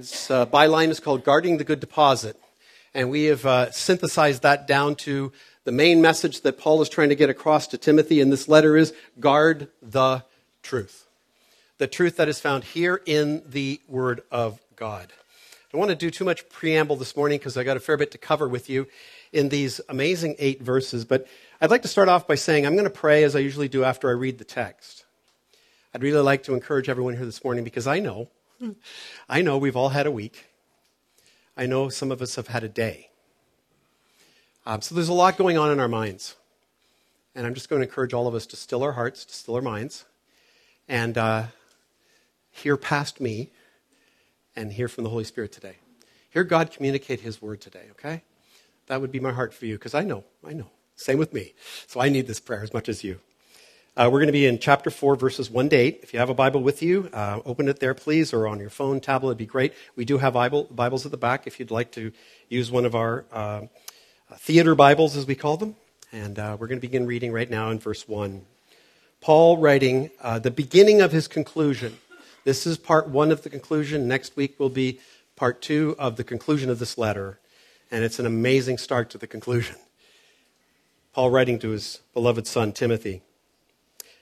Uh, byline is called Guarding the Good Deposit. And we have uh, synthesized that down to the main message that Paul is trying to get across to Timothy in this letter is guard the truth. The truth that is found here in the Word of God. I don't want to do too much preamble this morning because I got a fair bit to cover with you in these amazing eight verses. But I'd like to start off by saying I'm going to pray as I usually do after I read the text. I'd really like to encourage everyone here this morning because I know, I know we've all had a week. I know some of us have had a day. Um, so there's a lot going on in our minds. And I'm just going to encourage all of us to still our hearts, to still our minds, and uh, hear past me and hear from the Holy Spirit today. Hear God communicate His word today, okay? That would be my heart for you because I know, I know. Same with me. So I need this prayer as much as you. Uh, we're going to be in chapter 4, verses 1 to 8. If you have a Bible with you, uh, open it there, please, or on your phone, tablet, it'd be great. We do have Bible, Bibles at the back if you'd like to use one of our uh, theater Bibles, as we call them. And uh, we're going to begin reading right now in verse 1. Paul writing uh, the beginning of his conclusion. This is part one of the conclusion. Next week will be part two of the conclusion of this letter. And it's an amazing start to the conclusion. Paul writing to his beloved son, Timothy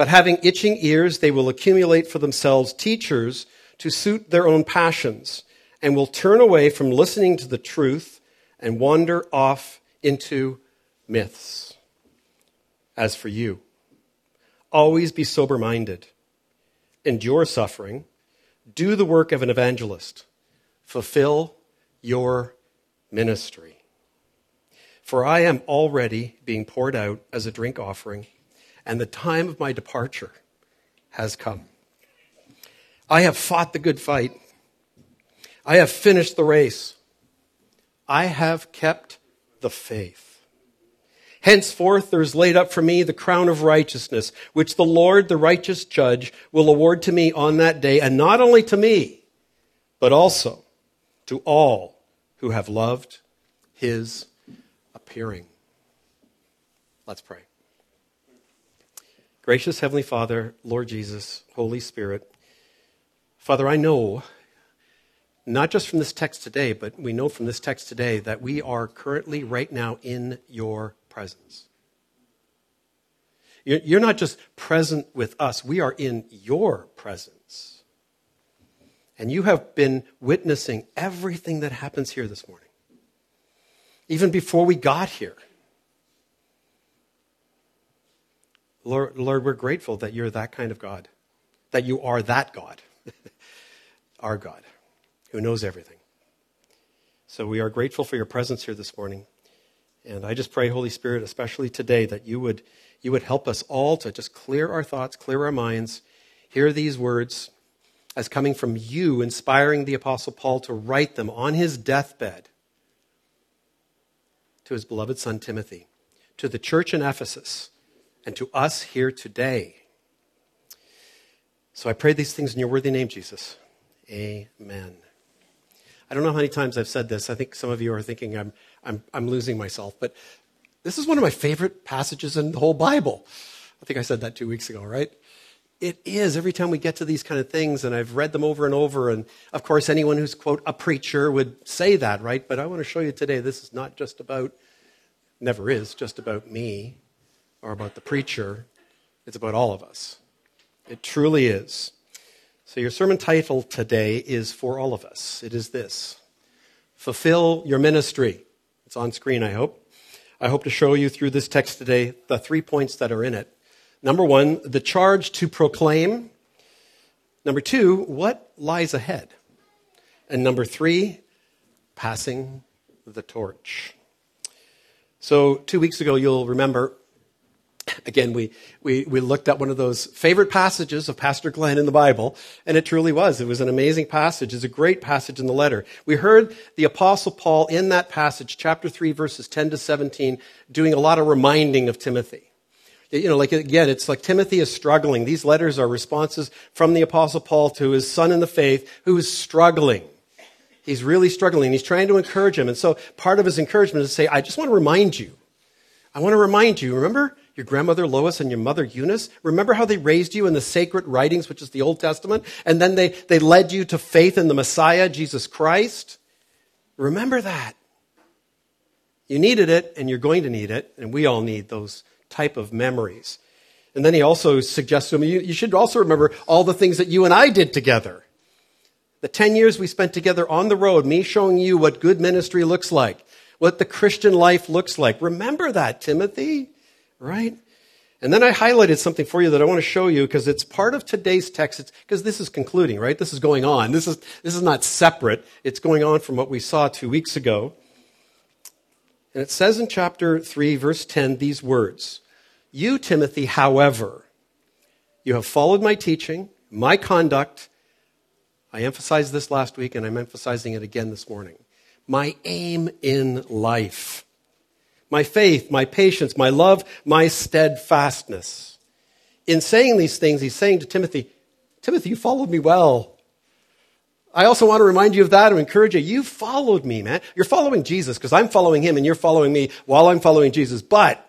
but having itching ears, they will accumulate for themselves teachers to suit their own passions and will turn away from listening to the truth and wander off into myths. As for you, always be sober minded, endure suffering, do the work of an evangelist, fulfill your ministry. For I am already being poured out as a drink offering, and the time of my departure has come. I have fought the good fight. I have finished the race. I have kept the faith. Henceforth there is laid up for me the crown of righteousness, which the Lord, the righteous judge, will award to me on that day, and not only to me, but also to all who have loved his appearing. Let's pray. Gracious Heavenly Father, Lord Jesus, Holy Spirit, Father, I know, not just from this text today, but we know from this text today that we are currently, right now, in your presence. You're not just present with us, we are in your presence. And you have been witnessing everything that happens here this morning, even before we got here. Lord, Lord, we're grateful that you're that kind of God, that you are that God, our God, who knows everything. So we are grateful for your presence here this morning. And I just pray, Holy Spirit, especially today, that you would, you would help us all to just clear our thoughts, clear our minds, hear these words as coming from you, inspiring the Apostle Paul to write them on his deathbed to his beloved son Timothy, to the church in Ephesus, and to us here today. So I pray these things in your worthy name, Jesus. Amen. I don't know how many times I've said this. I think some of you are thinking I'm I'm, I'm losing myself. But this is one of my favorite passages in the whole Bible. I think I said that two weeks ago, right? It is every time we get to these kind of things, and I've read them over and over. And of course, anyone who's, quote, a preacher would say that, right? But I want to show you today this is not just about, never is, just about me or about the preacher. It's about all of us. It truly is. So, your sermon title today is for all of us. It is this Fulfill Your Ministry. It's on screen, I hope. I hope to show you through this text today the three points that are in it. Number one, the charge to proclaim. Number two, what lies ahead. And number three, passing the torch. So, two weeks ago, you'll remember Again, we, we, we looked at one of those favorite passages of Pastor Glenn in the Bible, and it truly was. It was an amazing passage. It's a great passage in the letter. We heard the Apostle Paul in that passage, chapter 3, verses 10 to 17, doing a lot of reminding of Timothy. You know, like again, it's like Timothy is struggling. These letters are responses from the Apostle Paul to his son in the faith who is struggling. He's really struggling. He's trying to encourage him. And so part of his encouragement is to say, I just want to remind you. I want to remind you, remember your grandmother Lois and your mother Eunice? Remember how they raised you in the sacred writings, which is the Old Testament? And then they, they led you to faith in the Messiah, Jesus Christ? Remember that. You needed it, and you're going to need it, and we all need those type of memories. And then he also suggests to him, you, you should also remember all the things that you and I did together. The 10 years we spent together on the road, me showing you what good ministry looks like, what the Christian life looks like. Remember that, Timothy, right? And then I highlighted something for you that I want to show you because it's part of today's text. Because this is concluding, right? This is going on. This is, this is not separate. It's going on from what we saw two weeks ago. And it says in chapter 3, verse 10, these words You, Timothy, however, you have followed my teaching, my conduct. I emphasized this last week, and I'm emphasizing it again this morning. My aim in life, my faith, my patience, my love, my steadfastness. In saying these things, he's saying to Timothy, Timothy, you followed me well. I also want to remind you of that and encourage you. You followed me, man. You're following Jesus because I'm following him and you're following me while I'm following Jesus. But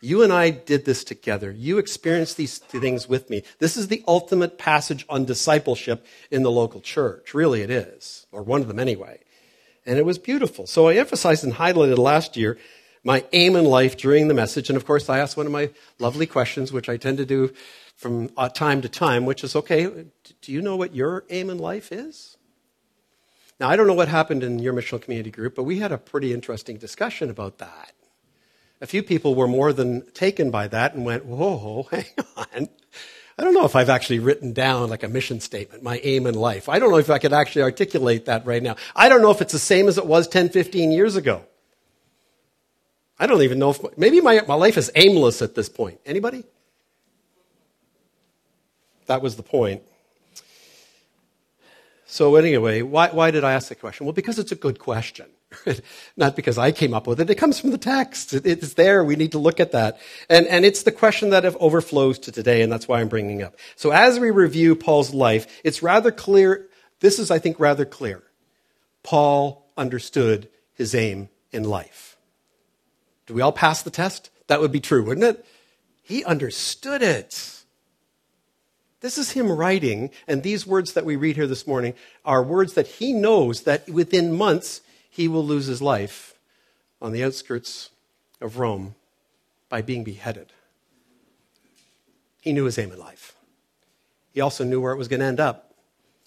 you and I did this together. You experienced these things with me. This is the ultimate passage on discipleship in the local church. Really, it is, or one of them anyway. And it was beautiful. So I emphasized and highlighted last year my aim in life during the message. And of course, I asked one of my lovely questions, which I tend to do from uh, time to time, which is okay, do you know what your aim in life is? Now, I don't know what happened in your missional community group, but we had a pretty interesting discussion about that. A few people were more than taken by that and went, whoa, hang on. I don't know if I've actually written down like a mission statement, my aim in life. I don't know if I could actually articulate that right now. I don't know if it's the same as it was 10, 15 years ago. I don't even know if, maybe my, my life is aimless at this point. Anybody? That was the point. So, anyway, why, why did I ask the question? Well, because it's a good question. Not because I came up with it. It comes from the text. It, it's there. We need to look at that. And, and it's the question that overflows to today, and that's why I'm bringing up. So, as we review Paul's life, it's rather clear. This is, I think, rather clear. Paul understood his aim in life. Do we all pass the test? That would be true, wouldn't it? He understood it. This is him writing, and these words that we read here this morning are words that he knows that within months he will lose his life on the outskirts of Rome by being beheaded. He knew his aim in life. He also knew where it was going to end up,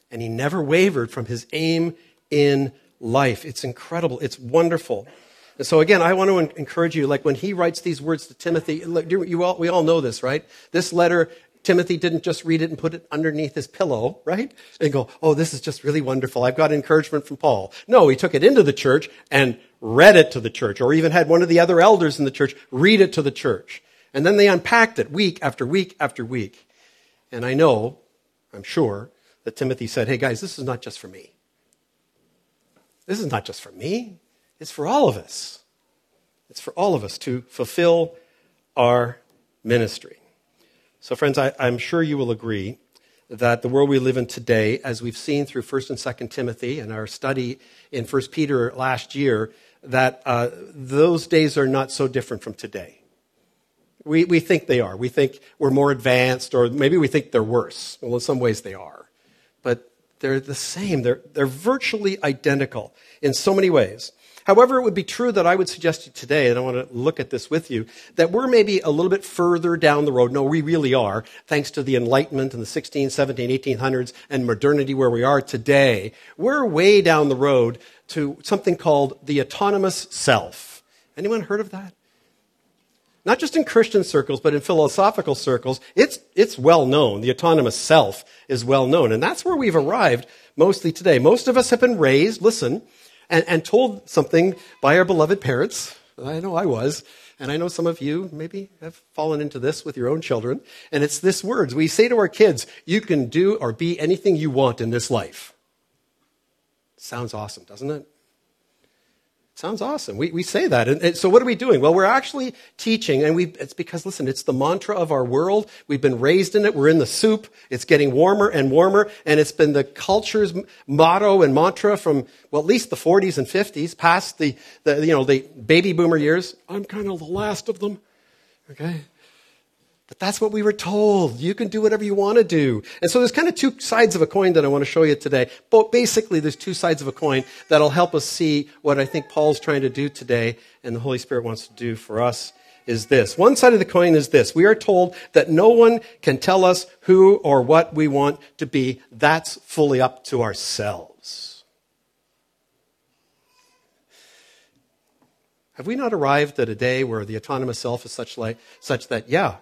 and he never wavered from his aim in life. It's incredible. It's wonderful. And so again, I want to encourage you, like when he writes these words to Timothy, you all, we all know this, right? This letter Timothy didn't just read it and put it underneath his pillow, right? And go, oh, this is just really wonderful. I've got encouragement from Paul. No, he took it into the church and read it to the church, or even had one of the other elders in the church read it to the church. And then they unpacked it week after week after week. And I know, I'm sure, that Timothy said, hey guys, this is not just for me. This is not just for me. It's for all of us. It's for all of us to fulfill our ministry. So, friends, I, am sure you will agree that the world we live in today, as we've seen through 1st and 2nd Timothy and our study in 1st Peter last year, that uh, those days are not so different from today. We, we think they are. We think we're more advanced, or maybe we think they're worse. Well, in some ways they are. But they're the same. They're, they're virtually identical in so many ways. However, it would be true that I would suggest you today, and I want to look at this with you, that we're maybe a little bit further down the road. No, we really are, thanks to the Enlightenment in the 16, 17, 1800s and modernity where we are today. We're way down the road to something called the autonomous self. Anyone heard of that? Not just in Christian circles, but in philosophical circles, it's, it's well known. The autonomous self is well known. And that's where we've arrived mostly today. Most of us have been raised, listen, and, and told something by our beloved parents. I know I was. And I know some of you maybe have fallen into this with your own children. And it's this words. We say to our kids, you can do or be anything you want in this life. Sounds awesome, doesn't it? Sounds awesome. We, we say that. And, and, so what are we doing? Well, we're actually teaching, and we, it's because, listen, it's the mantra of our world. We've been raised in it. We're in the soup. It's getting warmer and warmer, and it's been the culture's motto and mantra from, well, at least the 40s and 50s, past the, the you know, the baby boomer years. I'm kind of the last of them. Okay? But that's what we were told. You can do whatever you want to do. And so there's kind of two sides of a coin that I want to show you today. But basically, there's two sides of a coin that'll help us see what I think Paul's trying to do today and the Holy Spirit wants to do for us is this. One side of the coin is this. We are told that no one can tell us who or what we want to be. That's fully up to ourselves. Have we not arrived at a day where the autonomous self is such, like, such that, yeah,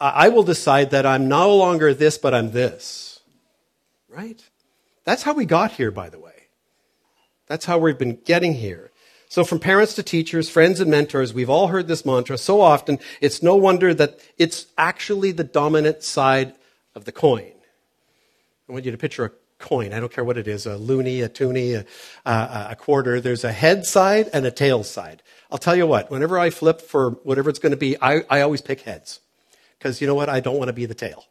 I will decide that I'm no longer this, but I'm this. Right? That's how we got here, by the way. That's how we've been getting here. So from parents to teachers, friends and mentors, we've all heard this mantra so often, it's no wonder that it's actually the dominant side of the coin. I want you to picture a coin. I don't care what it is, a loonie, a toonie, a, a, a quarter. There's a head side and a tail side. I'll tell you what, whenever I flip for whatever it's going to be, I, I always pick heads because you know what? I don't want to be the tail.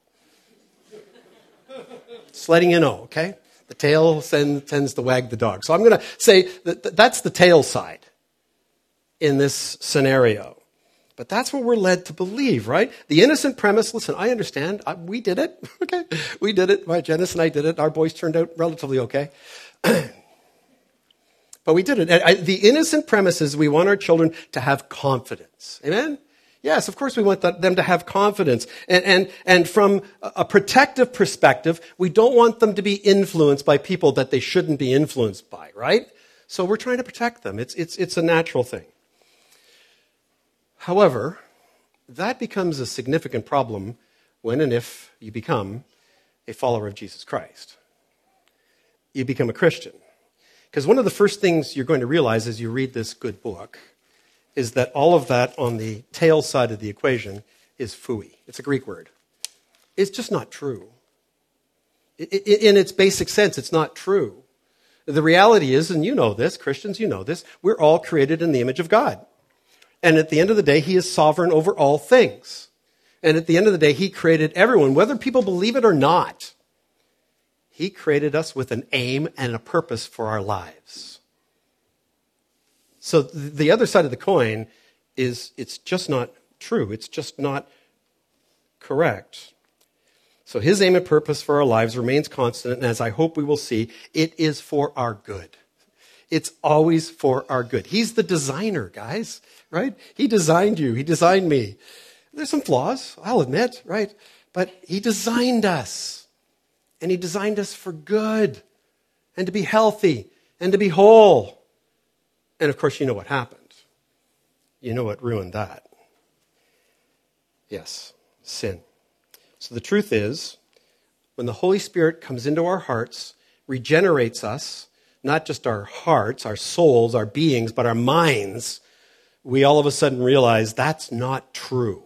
Just letting you know, okay? The tail tends to wag the dog. So I'm going to say that that's the tail side in this scenario. But that's what we're led to believe, right? The innocent premise, listen, I understand. I, we did it, okay? We did it. My Janice and I did it. Our boys turned out relatively okay. but we did it. I, the innocent premise is we want our children to have confidence. Amen? Yes, of course we want them to have confidence. And, and, and from a protective perspective, we don't want them to be influenced by people that they shouldn't be influenced by, right? So we're trying to protect them. It's, it's, it's a natural thing. However, that becomes a significant problem when and if you become a follower of Jesus Christ. You become a Christian. Because one of the first things you're going to realize as you read this good book is that all of that on the tail side of the equation is phooey. It's a Greek word. It's just not true. In its basic sense, it's not true. The reality is, and you know this, Christians, you know this, we're all created in the image of God. And at the end of the day, He is sovereign over all things. And at the end of the day, He created everyone, whether people believe it or not. He created us with an aim and a purpose for our lives. So the other side of the coin is it's just not true. It's just not correct. So his aim and purpose for our lives remains constant, and as I hope we will see, it is for our good. It's always for our good. He's the designer, guys, right? He designed you. He designed me. There's some flaws, I'll admit, right? But he designed us. And he designed us for good and to be healthy and to be whole. And of course, you know what happened. You know what ruined that. Yes, sin. So the truth is, when the Holy Spirit comes into our hearts, regenerates us, not just our hearts, our souls, our beings, but our minds, we all of a sudden realize that's not true.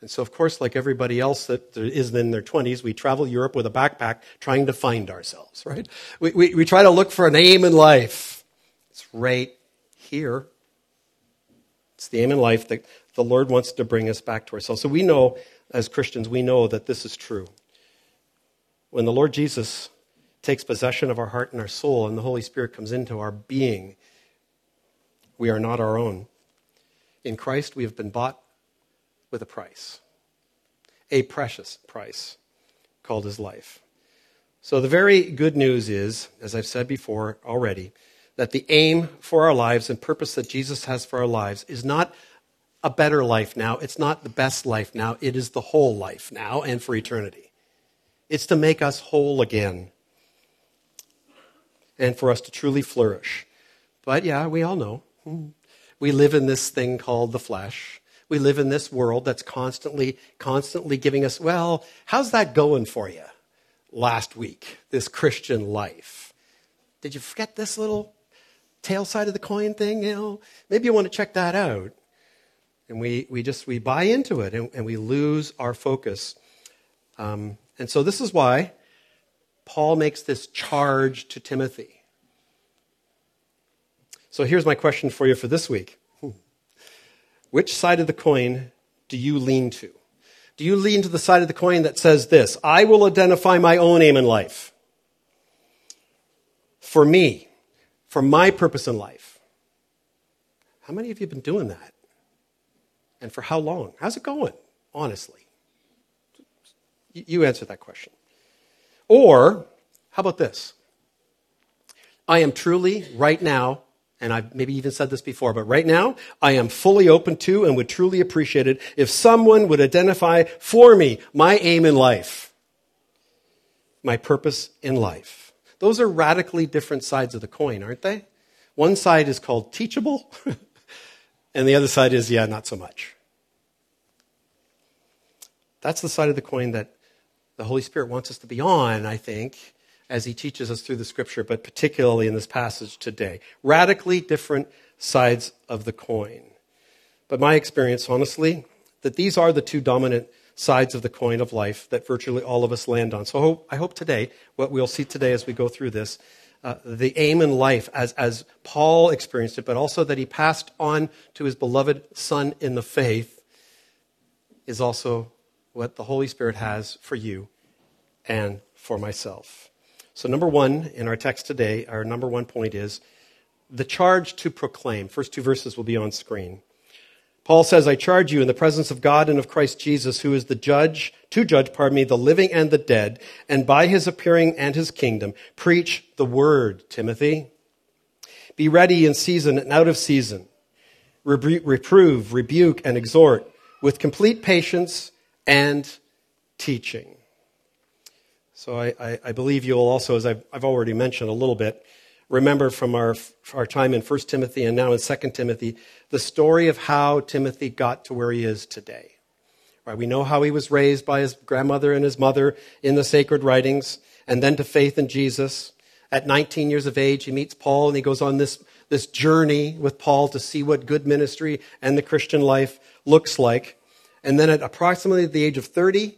And so, of course, like everybody else that is in their 20s, we travel Europe with a backpack trying to find ourselves, right? We, we, we try to look for an aim in life. It's right here. It's the aim in life that the Lord wants to bring us back to ourselves. So we know, as Christians, we know that this is true. When the Lord Jesus takes possession of our heart and our soul, and the Holy Spirit comes into our being, we are not our own. In Christ, we have been bought with a price, a precious price called his life. So the very good news is, as I've said before already, that the aim for our lives and purpose that Jesus has for our lives is not a better life now. It's not the best life now. It is the whole life now and for eternity. It's to make us whole again and for us to truly flourish. But yeah, we all know. Hmm. We live in this thing called the flesh. We live in this world that's constantly, constantly giving us, well, how's that going for you last week, this Christian life? Did you forget this little tail side of the coin thing, you know, maybe you want to check that out. And we, we just we buy into it and, and we lose our focus. Um, and so this is why Paul makes this charge to Timothy. So here's my question for you for this week. Which side of the coin do you lean to? Do you lean to the side of the coin that says this I will identify my own aim in life? For me, for my purpose in life. How many of you have been doing that? And for how long? How's it going, honestly? You answer that question. Or, how about this? I am truly, right now, and I've maybe even said this before, but right now, I am fully open to and would truly appreciate it if someone would identify for me my aim in life, my purpose in life. Those are radically different sides of the coin, aren't they? One side is called teachable, and the other side is, yeah, not so much. That's the side of the coin that the Holy Spirit wants us to be on, I think, as he teaches us through the scripture, but particularly in this passage today. Radically different sides of the coin. But my experience, honestly, that these are the two dominant sides of the coin of life that virtually all of us land on. So I hope today, what we'll see today as we go through this, uh, the aim in life as, as Paul experienced it, but also that he passed on to his beloved son in the faith, is also what the Holy Spirit has for you and for myself. So, number one in our text today, our number one point is the charge to proclaim. First two verses will be on screen. Paul says, I charge you in the presence of God and of Christ Jesus, who is the judge, to judge, pardon me, the living and the dead, and by his appearing and his kingdom, preach the word, Timothy. Be ready in season and out of season. Reprove, rebuke, and exhort with complete patience and teaching. So I, I, I believe you'll also, as I've, I've, already mentioned a little bit, remember from our, our time in 1 Timothy and now in 2 Timothy, the story of how Timothy got to where he is today. Right, we know how he was raised by his grandmother and his mother in the sacred writings, and then to faith in Jesus. At 19 years of age, he meets Paul and he goes on this, this journey with Paul to see what good ministry and the Christian life looks like. And then at approximately the age of 30,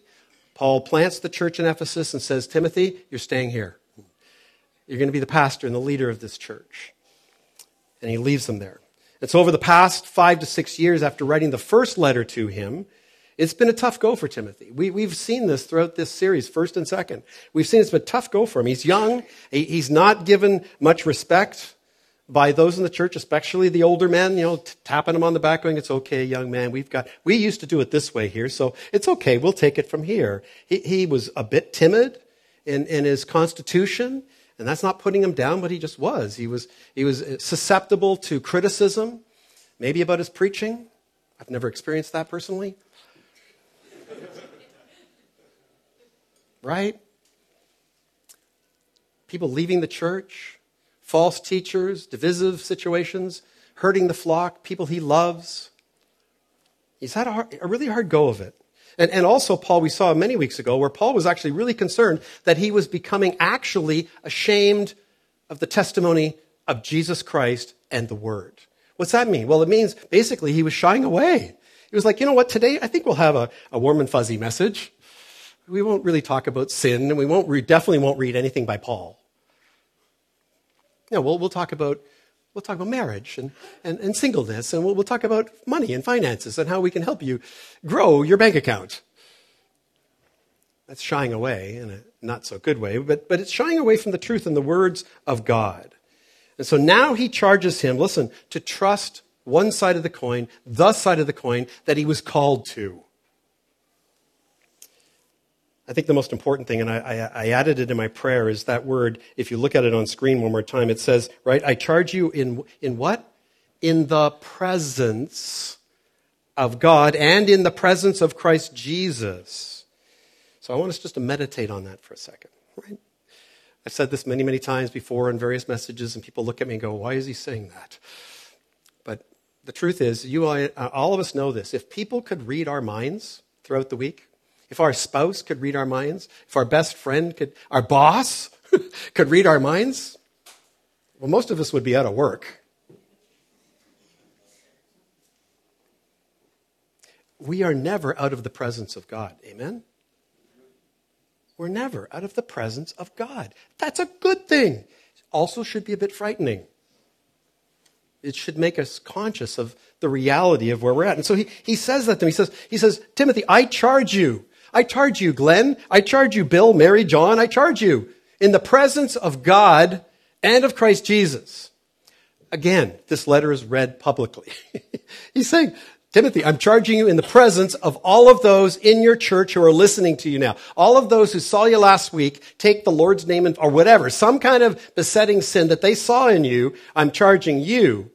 Paul plants the church in Ephesus and says, Timothy, you're staying here. You're going to be the pastor and the leader of this church. And he leaves them there. And so, over the past five to six years after writing the first letter to him, it's been a tough go for Timothy. We, have seen this throughout this series, first and second. We've seen it's been a tough go for him. He's young. he's not given much respect by those in the church, especially the older men, you know, t- tapping him on the back, going, "It's okay, young man. We've got. We used to do it this way here, so it's okay. We'll take it from here." He, he was a bit timid in, in his constitution, and that's not putting him down, but he just was. He was he was susceptible to criticism, maybe about his preaching. I've never experienced that personally. right? People leaving the church false teachers, divisive situations, hurting the flock, people he loves. He's had a, hard, a really hard go of it. And, and also, Paul, we saw many weeks ago where Paul was actually really concerned that he was becoming actually ashamed of the testimony of Jesus Christ and the Word. What's that mean? Well, it means basically he was shying away. He was like, you know what, today I think we'll have a, a warm and fuzzy message. We won't really talk about sin, and we won't re- definitely won't read anything by Paul. You know, we'll, we'll talk about we'll talk about marriage and, and, and singleness, and we'll, we'll talk about money and finances and how we can help you grow your bank account. That's shying away in a not so good way, but, but it's shying away from the truth and the words of God. And so now he charges him, listen, to trust one side of the coin, the side of the coin that he was called to. I think the most important thing, and I, I, I, added it in my prayer, is that word. If you look at it on screen one more time, it says, right, I charge you in, in what? In the presence of God and in the presence of Christ Jesus. So I want us just to meditate on that for a second, right? I've said this many, many times before in various messages, and people look at me and go, why is he saying that? But the truth is, you all of us know this. If people could read our minds throughout the week, if our spouse could read our minds, if our best friend could, our boss could read our minds, well, most of us would be out of work. we are never out of the presence of God. Amen? We're never out of the presence of God. That's a good thing. Also, should be a bit frightening. It should make us conscious of the reality of where we're at. And so he, he says that to him. He says, he says, Timothy, I charge you. I charge you, Glenn. I charge you, Bill, Mary, John. I charge you in the presence of God and of Christ Jesus. Again, this letter is read publicly. He's saying, Timothy, I'm charging you in the presence of all of those in your church who are listening to you now. All of those who saw you last week take the Lord's name or whatever, some kind of besetting sin that they saw in you. I'm charging you.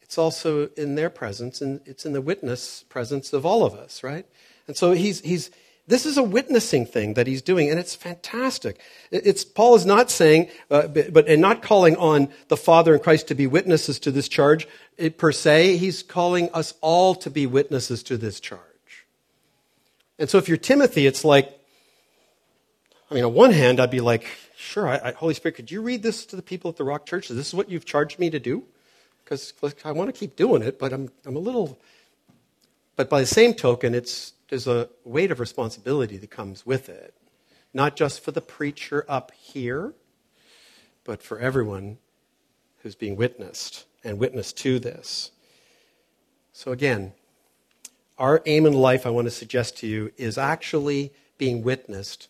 It's also in their presence and it's in the witness presence of all of us, right? And so he's, he's, this is a witnessing thing that he's doing, and it's fantastic. It's, Paul is not saying, uh, but, and not calling on the Father and Christ to be witnesses to this charge it, per se. He's calling us all to be witnesses to this charge. And so if you're Timothy, it's like, I mean, on one hand, I'd be like, sure, I, I, Holy Spirit, could you read this to the people at the Rock Church? This is what you've charged me to do? Because I want to keep doing it, but I'm, I'm a little. But by the same token, it's there's a weight of responsibility that comes with it, not just for the preacher up here, but for everyone who's being witnessed and witnessed to this. So, again, our aim in life, I want to suggest to you, is actually being witnessed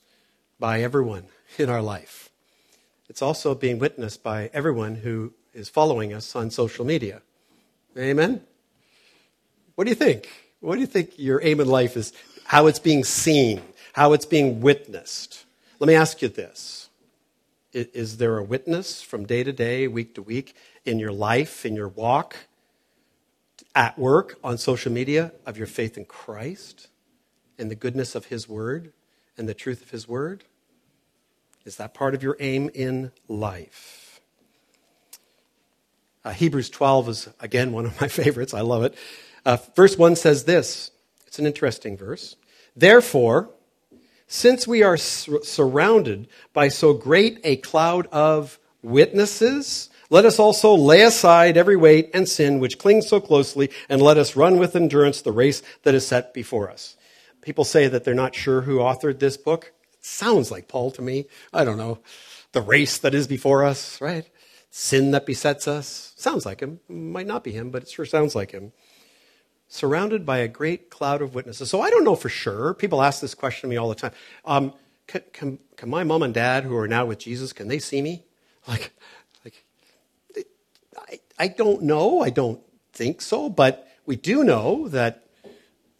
by everyone in our life. It's also being witnessed by everyone who is following us on social media. Amen? What do you think? What do you think your aim in life is? How it's being seen, how it's being witnessed. Let me ask you this Is there a witness from day to day, week to week, in your life, in your walk, at work, on social media, of your faith in Christ and the goodness of His Word and the truth of His Word? Is that part of your aim in life? Uh, Hebrews 12 is, again, one of my favorites. I love it. Uh, verse 1 says this it's an interesting verse. Therefore, since we are sur- surrounded by so great a cloud of witnesses, let us also lay aside every weight and sin which clings so closely, and let us run with endurance the race that is set before us. People say that they're not sure who authored this book. It sounds like Paul to me. I don't know. The race that is before us, right? Sin that besets us. Sounds like him. Might not be him, but it sure sounds like him surrounded by a great cloud of witnesses. So I don't know for sure. People ask this question to me all the time. Um, can, can, can, my mom and dad, who are now with Jesus, can they see me? Like, like I, I don't know. I don't think so. But we do know that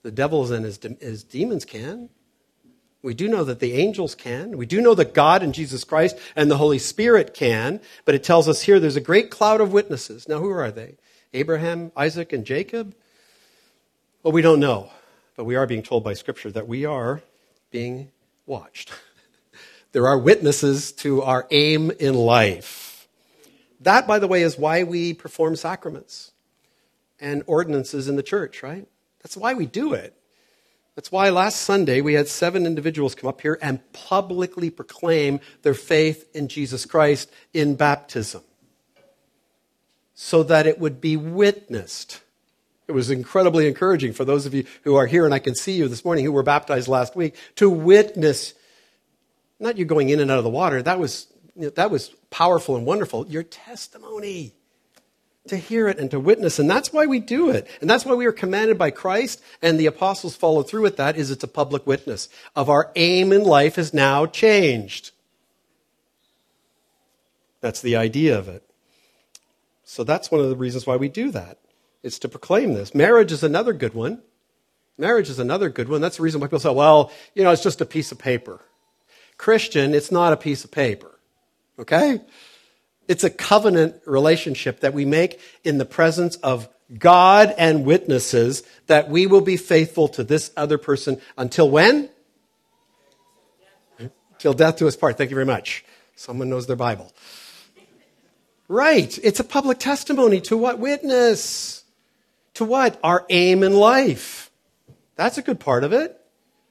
the devils and his, his demons can. We do know that the angels can. We do know that God and Jesus Christ and the Holy Spirit can. But it tells us here there's a great cloud of witnesses. Now, who are they? Abraham, Isaac, and Jacob? Well, we don't know, but we are being told by Scripture that we are being watched. there are witnesses to our aim in life. That, by the way, is why we perform sacraments and ordinances in the church, right? That's why we do it. That's why last Sunday we had seven individuals come up here and publicly proclaim their faith in Jesus Christ in baptism so that it would be witnessed it was incredibly encouraging for those of you who are here, and I can see you this morning who were baptized last week, to witness not you going in and out of the water. That was, that was powerful and wonderful. Your testimony. To hear it and to witness. And that's why we do it. And that's why we are commanded by Christ, and the apostles follow through with that, is it's a public witness of our aim in life has now changed. That's the idea of it. So that's one of the reasons why we do that. It's to proclaim this. Marriage is another good one. Marriage is another good one. That's the reason why people say, well, you know, it's just a piece of paper. Christian, it's not a piece of paper. Okay? It's a covenant relationship that we make in the presence of God and witnesses that we will be faithful to this other person until when? Till death do us part. Thank you very much. Someone knows their Bible. Right. It's a public testimony to what witness? To what? Our aim in life. That's a good part of it.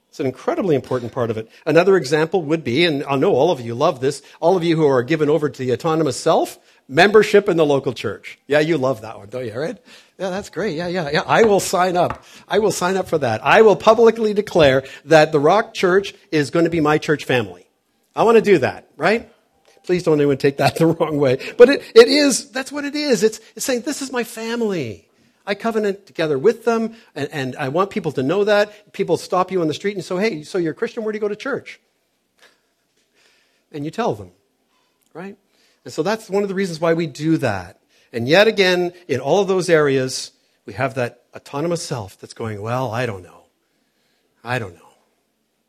It's an incredibly important part of it. Another example would be, and I know all of you love this, all of you who are given over to the autonomous self, membership in the local church. Yeah, you love that one, don't you, right? Yeah, that's great. Yeah, yeah, yeah. I will sign up. I will sign up for that. I will publicly declare that the Rock Church is going to be my church family. I want to do that, right? Please don't anyone take that the wrong way. But it, it is, that's what it is. It's, it's saying, this is my family. I covenant together with them, and, and I want people to know that. People stop you on the street and say, hey, so you're a Christian, where do you go to church? And you tell them, right? And so that's one of the reasons why we do that. And yet again, in all of those areas, we have that autonomous self that's going, well, I don't know. I don't know.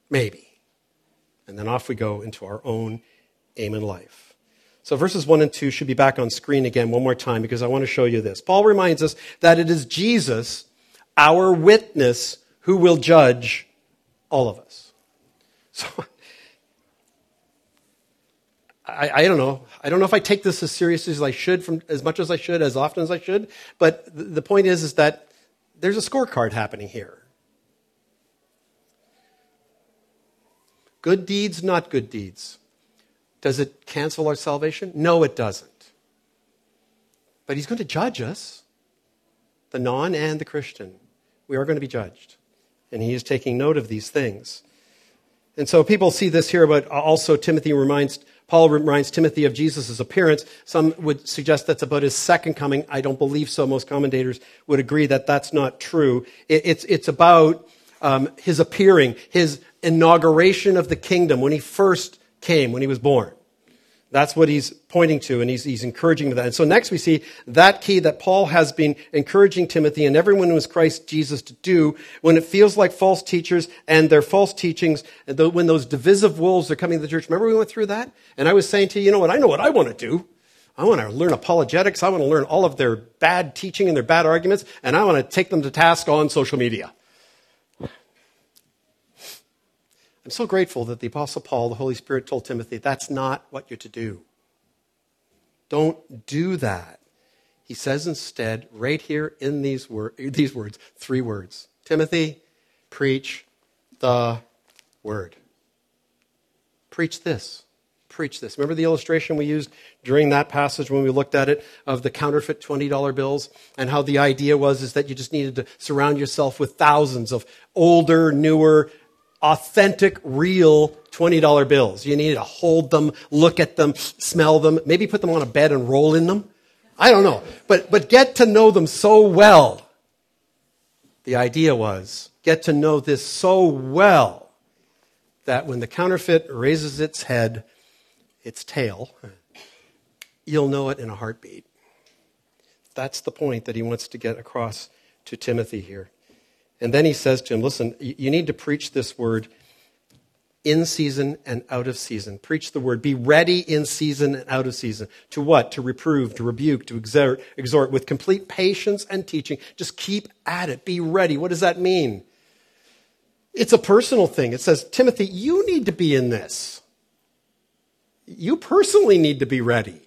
Maybe. And then off we go into our own aim in life. So verses 1 and 2 should be back on screen again one more time because I want to show you this. Paul reminds us that it is Jesus, our witness, who will judge all of us. So I, I, don't know. I don't know if I take this as seriously as I should, from as much as I should, as often as I should. But the point is, is that there's a scorecard happening here. Good deeds, not good deeds. Does it cancel our salvation? No, it doesn't. But he's going to judge us, the non and the Christian. We are going to be judged. And he is taking note of these things. And so people see this here, but also Timothy reminds, Paul reminds Timothy of Jesus' appearance. Some would suggest that's about his second coming. I don't believe so. Most commentators would agree that that's not true. It's, it's about um, his appearing, his inauguration of the kingdom when he first came, when he was born. That's what he's pointing to, and he's, he's encouraging that. And so next we see that key that Paul has been encouraging Timothy and everyone who is Christ Jesus to do when it feels like false teachers and their false teachings, and when those divisive wolves are coming to the church. Remember we went through that? And I was saying to you, you know what? I know what I want to do. I want to learn apologetics. I want to learn all of their bad teaching and their bad arguments, and I want to take them to task on social media. I'm so grateful that the Apostle Paul, the Holy Spirit, told Timothy, that's not what you're to do. Don't do that. He says instead, right here in these, wor- these words, three words Timothy, preach the word. Preach this. Preach this. Remember the illustration we used during that passage when we looked at it of the counterfeit $20 bills and how the idea was is that you just needed to surround yourself with thousands of older, newer, authentic, real $20 bills. You need to hold them, look at them, smell them, maybe put them on a bed and roll in them. I don't know. But, but get to know them so well. The idea was get to know this so well that when the counterfeit raises its head, its tail, you'll know it in a heartbeat. That's the point that he wants to get across to Timothy here. And then he says to him, Listen, you need to preach this word in season and out of season. Preach the word. Be ready in season and out of season. To what? To reprove, to rebuke, to exhort, exhort with complete patience and teaching. Just keep at it. Be ready. What does that mean? It's a personal thing. It says, Timothy, you need to be in this. You personally need to be ready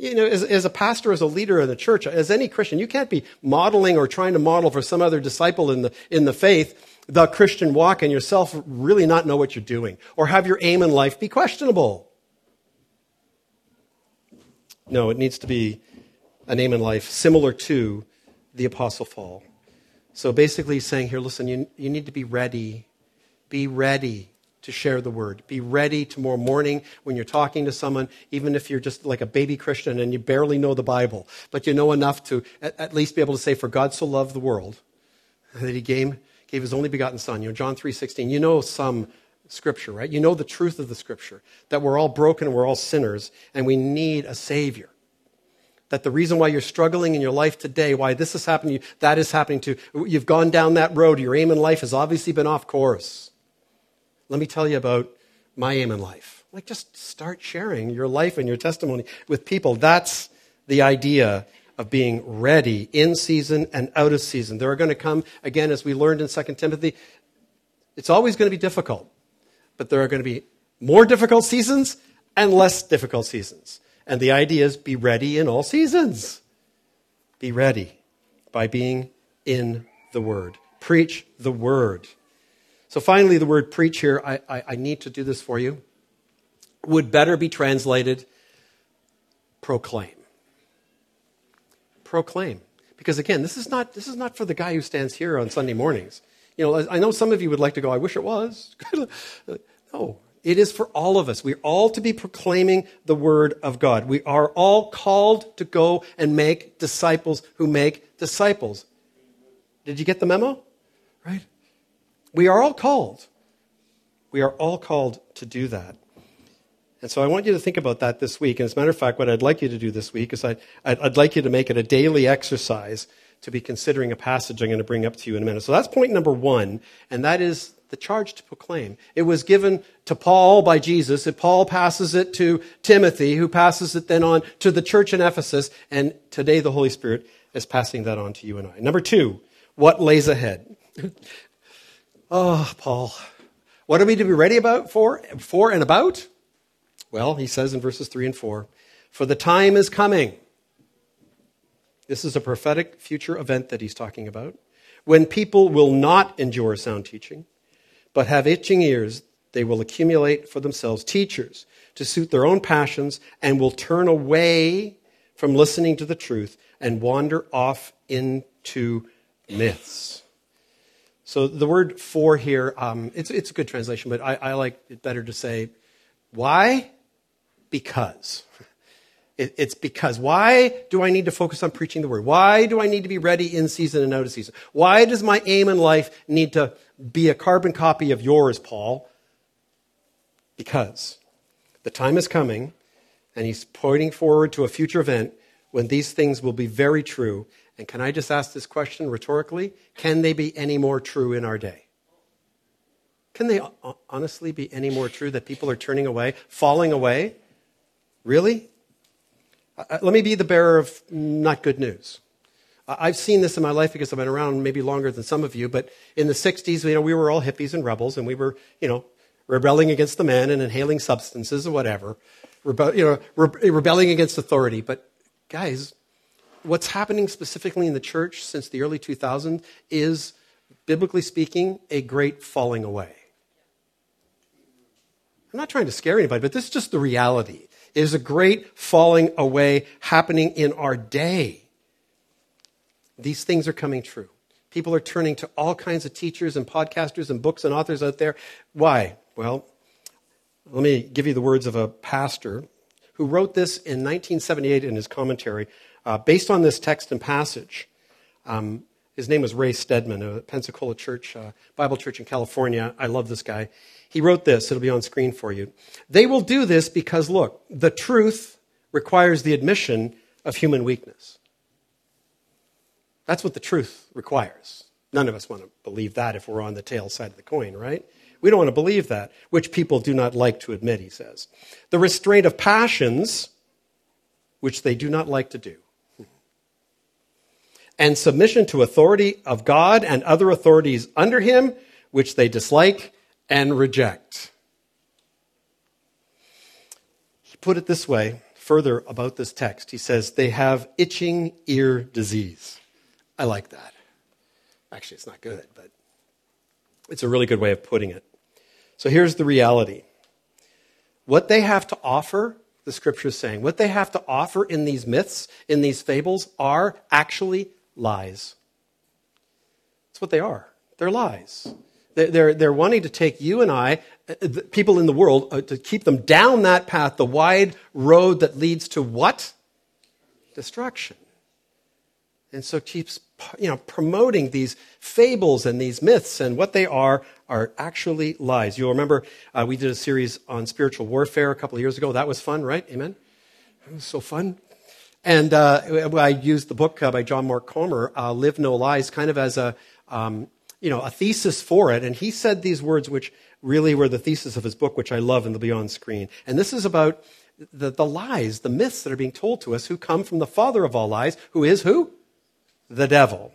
you know, as, as, a pastor, as a leader of the church, as any Christian, you can't be modeling or trying to model for some other disciple in the, in the faith the Christian walk and yourself really not know what you're doing or have your aim in life be questionable. No, it needs to be an aim in life similar to the Apostle Paul. So basically, he's saying here, listen, you, you need to be ready. Be ready to share the word. Be ready tomorrow morning when you're talking to someone, even if you're just like a baby Christian and you barely know the Bible, but you know enough to at, least be able to say, For God so loved the world that he gave, gave his only begotten Son. You know, John 3.16. You know some scripture, right? You know the truth of the scripture, that we're all broken and we're all sinners, and we need a Savior. That the reason why you're struggling in your life today, why this is happening to you, that is happening to you, you've gone down that road, your aim in life has obviously been off course let me tell you about my aim in life. Like, just start sharing your life and your testimony with people. That's the idea of being ready in season and out of season. There are going to come, again, as we learned in 2 Timothy, it's always going to be difficult, but there are going to be more difficult seasons and less difficult seasons. And the idea is be ready in all seasons. Be ready by being in the Word. Preach the Word. So finally, the word preach here, I, I, I need to do this for you, would better be translated proclaim. Proclaim. Because again, this is not, this is not for the guy who stands here on Sunday mornings. You know, I know some of you would like to go, I wish it was. no, it is for all of us. We're all to be proclaiming the word of God. We are all called to go and make disciples who make disciples. Did you get the memo? Right? We are all called. We are all called to do that. And so I want you to think about that this week. And as a matter of fact, what I'd like you to do this week is I'd, I'd, like you to make it a daily exercise to be considering a passage I'm going to bring up to you in a minute. So that's point number one, and that is the charge to proclaim. It was given to Paul by Jesus, and Paul passes it to Timothy, who passes it then on to the church in Ephesus, and today the Holy Spirit is passing that on to you and I. Number two, what lays ahead? oh, Paul. What are we to be ready about for, for and about? Well, he says in verses 3 and 4, for the time is coming. This is a prophetic future event that he's talking about. When people will not endure sound teaching, but have itching ears, they will accumulate for themselves teachers to suit their own passions and will turn away from listening to the truth and wander off into myths. So the word for here, um, it's, it's a good translation, but I, I like it better to say, why? Because. It, it's because. Why do I need to focus on preaching the word? Why do I need to be ready in season and out of season? Why does my aim in life need to be a carbon copy of yours, Paul? Because the time is coming, and he's pointing forward to a future event when these things will be very true. And can I just ask this question rhetorically? Can they be any more true in our day? Can they honestly be any more true that people are turning away, falling away? Really? Uh, let me be the bearer of not good news. I've seen this in my life because I've been around maybe longer than some of you, but in the 60s, you know, we were all hippies and rebels, and we were, you know, rebelling against the man and inhaling substances or whatever, Rebe- you know, re- rebelling against authority. But guys, what's happening specifically in the church since the early 2000s is, biblically speaking, a great falling away. I'm not trying to scare anybody, but this is just the reality. It is a great falling away happening in our day. These things are coming true. People are turning to all kinds of teachers and podcasters and books and authors out there. Why? Well, let me give you the words of a pastor who wrote this in 1978 in his commentary uh, based on this text and passage. Um, his name was Ray Stedman, a Peninsula Church, uh, Bible Church in California. I love this guy. He wrote this. It'll be on screen for you. They will do this because, look, the truth requires the admission of human weakness. That's what the truth requires. None of us want to believe that if we're on the tail side of the coin, right? We don't want to believe that, which people do not like to admit, he says. The restraint of passions, which they do not like to do. And submission to authority of God and other authorities under him, which they dislike and reject. He put it this way further about this text. He says, they have itching ear disease. I like that. Actually, it's not good, but it's a really good way of putting it. So here's the reality what they have to offer, the scripture is saying, what they have to offer in these myths, in these fables, are actually lies. That's what they are. They're lies. They're, they're wanting to take you and I, uh, people in the world, uh, to keep them down that path, the wide road that leads to what? Destruction. And so keeps you know, promoting these fables and these myths, and what they are are actually lies. You'll remember uh, we did a series on spiritual warfare a couple of years ago. That was fun, right? Amen? It was so fun. And uh, I used the book uh, by John Mark Comer, uh, Live No Lies, kind of as a, um, you know, a thesis for it. And he said these words, which really were the thesis of his book, which I love, and they'll be on screen. And this is about the, the lies, the myths that are being told to us, who come from the father of all lies, who is who? the devil.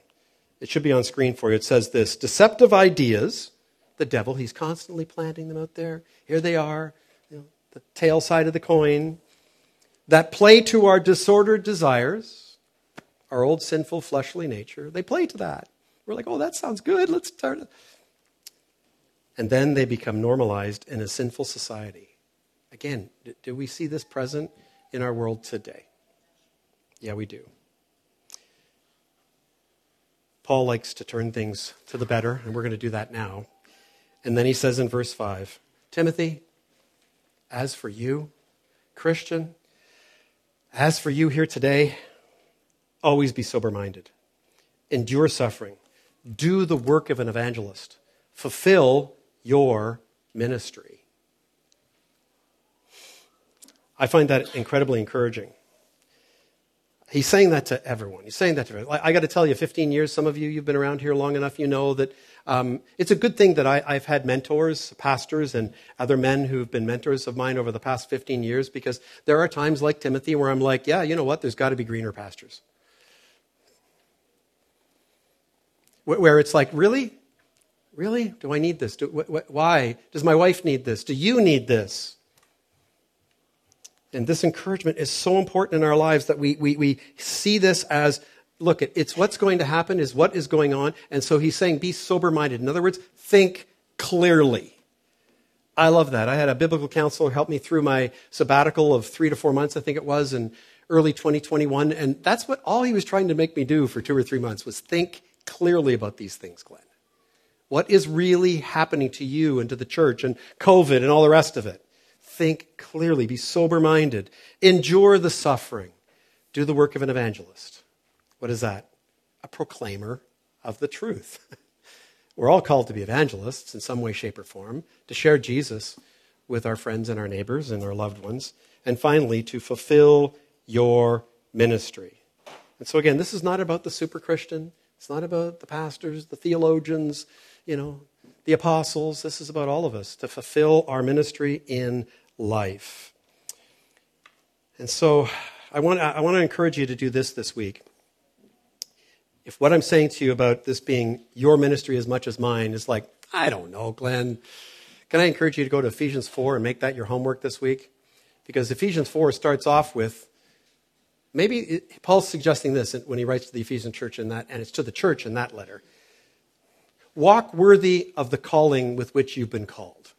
It should be on screen for you. It says this deceptive ideas, the devil, he's constantly planting them out there. Here they are, you know, the tail side of the coin, that play to our disordered desires, our old sinful fleshly nature. They play to that. We're like, oh, that sounds good. Let's start it. And then they become normalized in a sinful society. Again, do we see this present in our world today? Yeah, we do. Paul likes to turn things to the better, and we're going to do that now. And then he says in verse 5 Timothy, as for you, Christian, as for you here today, always be sober minded, endure suffering, do the work of an evangelist, fulfill your ministry. I find that incredibly encouraging. He's saying that to everyone. He's saying that to everyone. I, got to tell you, 15 years, some of you, you've been around here long enough, you know that um, it's a good thing that I, I've had mentors, pastors, and other men who've been mentors of mine over the past 15 years because there are times like Timothy where I'm like, yeah, you know what? There's got to be greener pastures. Where it's like, really? Really? Do I need this? Do, wh- wh- why? Does my wife need this? Do you need this? And this encouragement is so important in our lives that we, we, we see this as look, it's what's going to happen, is what is going on. And so he's saying, be sober minded. In other words, think clearly. I love that. I had a biblical counselor help me through my sabbatical of three to four months, I think it was, in early 2021. And that's what all he was trying to make me do for two or three months was think clearly about these things, Glenn. What is really happening to you and to the church and COVID and all the rest of it? Think clearly, be sober minded, endure the suffering, do the work of an evangelist. What is that? A proclaimer of the truth. We're all called to be evangelists in some way, shape, or form, to share Jesus with our friends and our neighbors and our loved ones, and finally, to fulfill your ministry. And so, again, this is not about the super Christian. It's not about the pastors, the theologians, you know, the apostles. This is about all of us to fulfill our ministry in life. And so I want, I want to encourage you to do this this week. If what I'm saying to you about this being your ministry as much as mine is like, I don't know, Glenn, can I encourage you to go to Ephesians 4 and make that your homework this week? Because Ephesians 4 starts off with maybe it, Paul's suggesting this when he writes to the Ephesian church in that, and it's to the church in that letter. Walk worthy of the calling with which you've been called.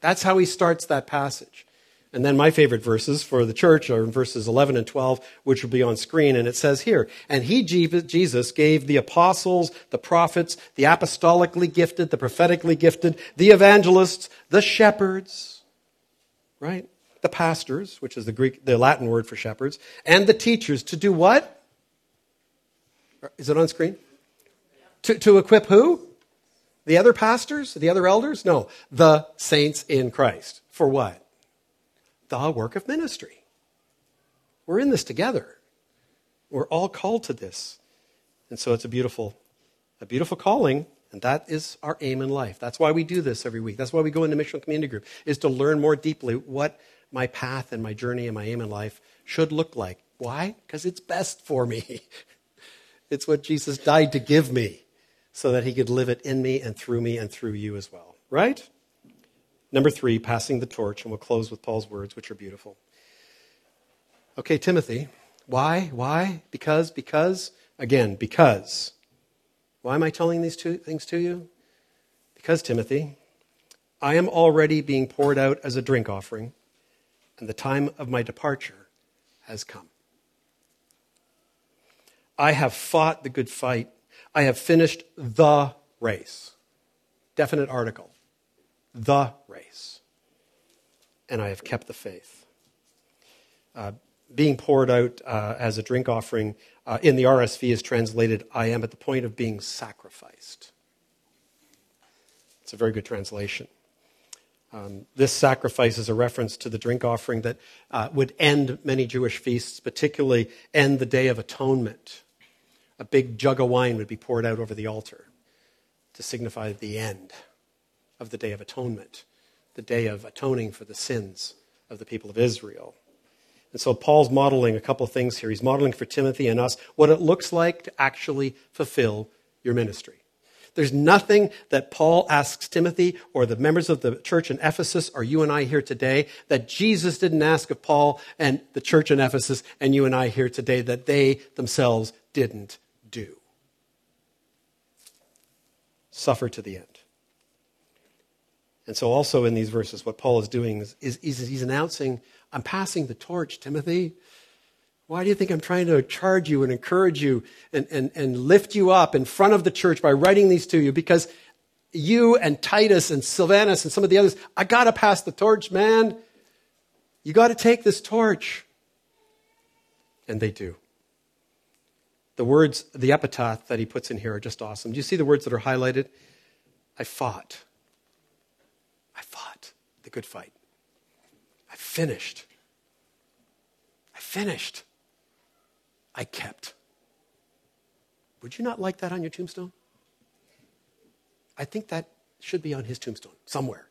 That's how he starts that passage. And then my favorite verses for the church are in verses 11 and 12, which will be on screen. And it says here, And he, Jesus, gave the apostles, the prophets, the apostolically gifted, the prophetically gifted, the evangelists, the shepherds, right? The pastors, which is the Greek, the Latin word for shepherds, and the teachers to do what? Is it on screen? To, to equip who? The other pastors? The other elders? No. The saints in Christ. For what? The work of ministry. We're in this together. We're all called to this. And so it's a beautiful, a beautiful calling, and that is our aim in life. That's why we do this every week. That's why we go into Missional Community Group, is to learn more deeply what my path and my journey and my aim in life should look like. Why? Because it's best for me. it's what Jesus died to give me so that he could live it in me and through me and through you as well. Right? Number three, passing the torch, and we'll close with Paul's words, which are beautiful. Okay, Timothy. Why? Why? Because, because, again, because. Why am I telling these two things to you? Because, Timothy, I am already being poured out as a drink offering, and the time of my departure has come. I have fought the good fight. I have finished the race. Definite article. The race. And I have kept the faith. Uh, being poured out uh, as a drink offering uh, in the RSV is translated, I am at the point of being sacrificed. It's a very good translation. Um, this sacrifice is a reference to the drink offering that uh, would end many Jewish feasts, particularly end the Day of Atonement a big jug of wine would be poured out over the altar to signify the end of the Day of Atonement, the day of atoning for the sins of the people of Israel. And so Paul's modeling a couple of things here. He's modeling for Timothy and us what it looks like to actually fulfill your ministry. There's nothing that Paul asks Timothy or the members of the church in Ephesus or you and I here today that Jesus didn't ask of Paul and the church in Ephesus and you and I here today that they themselves didn't do. Suffer to the end. And so, also in these verses, what Paul is doing is, is, is he's announcing, I'm passing the torch, Timothy. Why do you think I'm trying to charge you and encourage you and, and, and lift you up in front of the church by writing these to you? Because you and Titus and Silvanus and some of the others, I got to pass the torch, man. You got to take this torch. And they do. The words, the epitaph that he puts in here are just awesome. Do you see the words that are highlighted? I fought. I fought the good fight. I finished. I finished. I kept. Would you not like that on your tombstone? I think that should be on his tombstone somewhere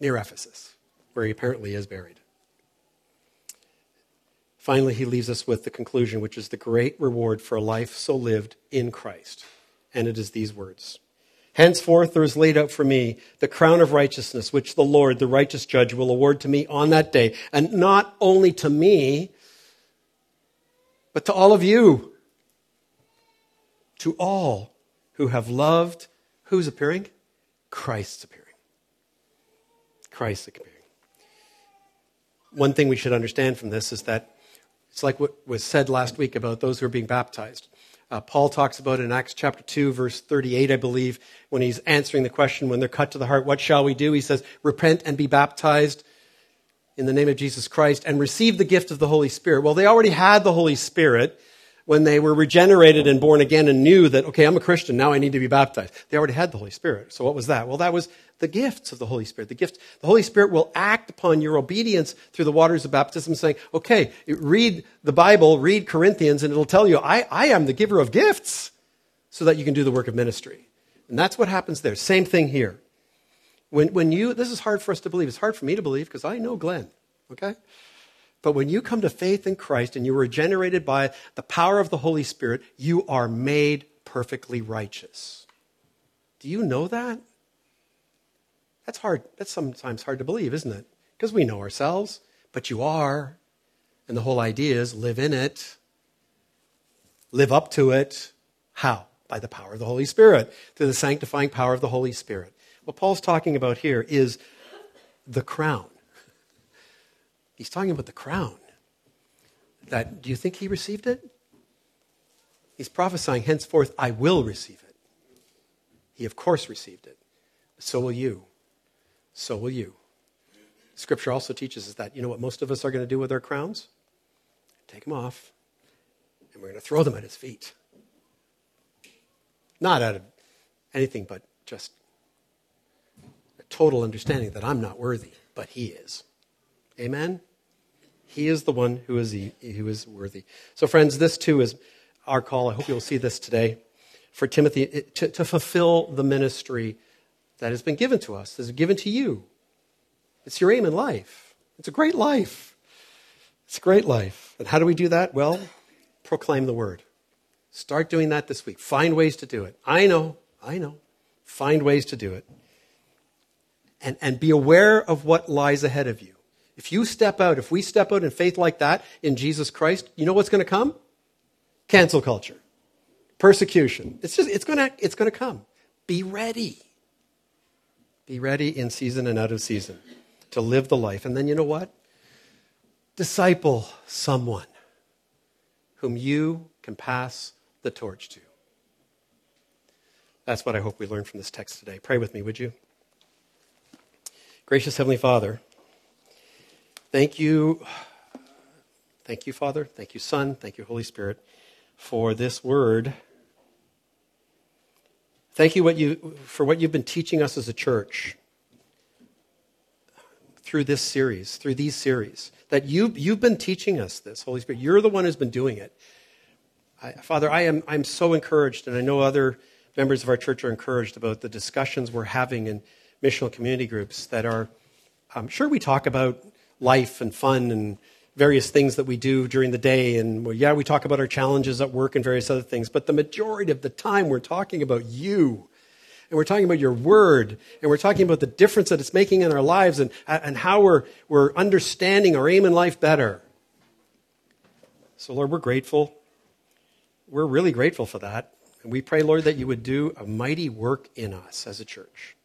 near Ephesus, where he apparently is buried. Finally, he leaves us with the conclusion, which is the great reward for a life so lived in Christ. And it is these words Henceforth, there is laid out for me the crown of righteousness, which the Lord, the righteous judge, will award to me on that day. And not only to me, but to all of you. To all who have loved Who's appearing? Christ's appearing. Christ's appearing. One thing we should understand from this is that it's like what was said last week about those who are being baptized. Uh, Paul talks about in Acts chapter 2, verse 38, I believe, when he's answering the question, when they're cut to the heart, what shall we do? He says, repent and be baptized in the name of Jesus Christ and receive the gift of the Holy Spirit. Well, they already had the Holy Spirit when they were regenerated and born again and knew that, okay, I'm a Christian, now I need to be baptized. They already had the Holy Spirit. So what was that? Well, that was the gifts of the Holy Spirit. The gift, the Holy Spirit will act upon your obedience through the waters of baptism, saying, okay, read the Bible, read Corinthians, and it'll tell you, I, I am the giver of gifts, so that you can do the work of ministry. And that's what happens there. Same thing here. When, when you, this is hard for us to believe. It's hard for me to believe because I know Glenn, okay? But when you come to faith in Christ and you are regenerated by the power of the Holy Spirit, you are made perfectly righteous. Do you know that? That's hard. That's sometimes hard to believe, isn't it? Because we know ourselves, but you are. And the whole idea is live in it, live up to it. How? By the power of the Holy Spirit, through the sanctifying power of the Holy Spirit. What Paul's talking about here is the crown. He's talking about the crown. That do you think he received it? He's prophesying, henceforth I will receive it. He of course received it. So will you. So will you. Scripture also teaches us that. You know what most of us are going to do with our crowns? Take them off, and we're going to throw them at his feet. Not out of anything but just a total understanding that I'm not worthy, but he is. Amen? He is the one who is, who is worthy. So, friends, this too is our call. I hope you'll see this today for Timothy to, to fulfill the ministry that has been given to us, that is given to you. It's your aim in life. It's a great life. It's a great life. And how do we do that? Well, proclaim the word. Start doing that this week. Find ways to do it. I know, I know. Find ways to do it. And, and be aware of what lies ahead of you. If you step out, if we step out in faith like that in Jesus Christ, you know what's going to come? Cancel culture, persecution. It's just, it's going to, it's going to come. Be ready. Be ready in season and out of season to live the life. And then you know what? Disciple someone whom you can pass the torch to. That's what I hope we learn from this text today. Pray with me, would you? Gracious Heavenly Father, Thank you. Thank you, Father. Thank you, Son. Thank you, Holy Spirit, for this word. Thank you what you, for what you've been teaching us as a church through this series, through these series. That you, you've been teaching us this, Holy Spirit. You're the one who's been doing it. I, Father, I am I'm so encouraged, and I know other members of our church are encouraged about the discussions we're having in missional community groups that are, I'm sure we talk about life and fun and various things that we do during the day. And well, yeah, we talk about our challenges at work and various other things, but the majority of the time we're talking about you. And we're talking about your word, and we're talking about the difference that it's making in our lives and, and how we're, we're understanding our aim in life better. So, Lord, we're grateful. We're really grateful for that. And we pray, Lord, that you would do a mighty work in us as a church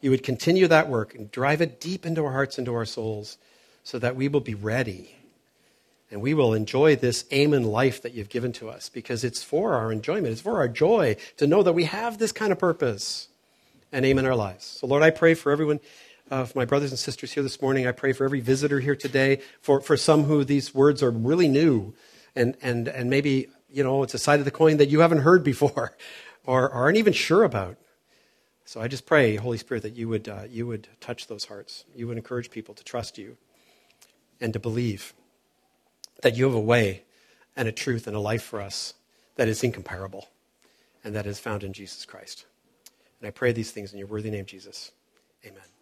you would continue that work and drive it deep into our hearts, into our souls, so that we will be ready And we will enjoy this Amen life that you've given to us because it's for our enjoyment. It's for our joy to know that we have this kind of purpose and aim in our lives. So, Lord, I pray for everyone, uh, for my brothers and sisters here this morning. I pray for every visitor here today, for, for some who these words are really new and, and, and maybe, you know, it's a side of the coin that you haven't heard before or, or aren't even sure about. So I just pray, Holy Spirit, that you would, uh, you would touch those hearts. You would encourage people to trust you and to believe that you have a way and a truth and a life for us that is incomparable and that is found in Jesus Christ. And I pray these things in your worthy name, Jesus. Amen.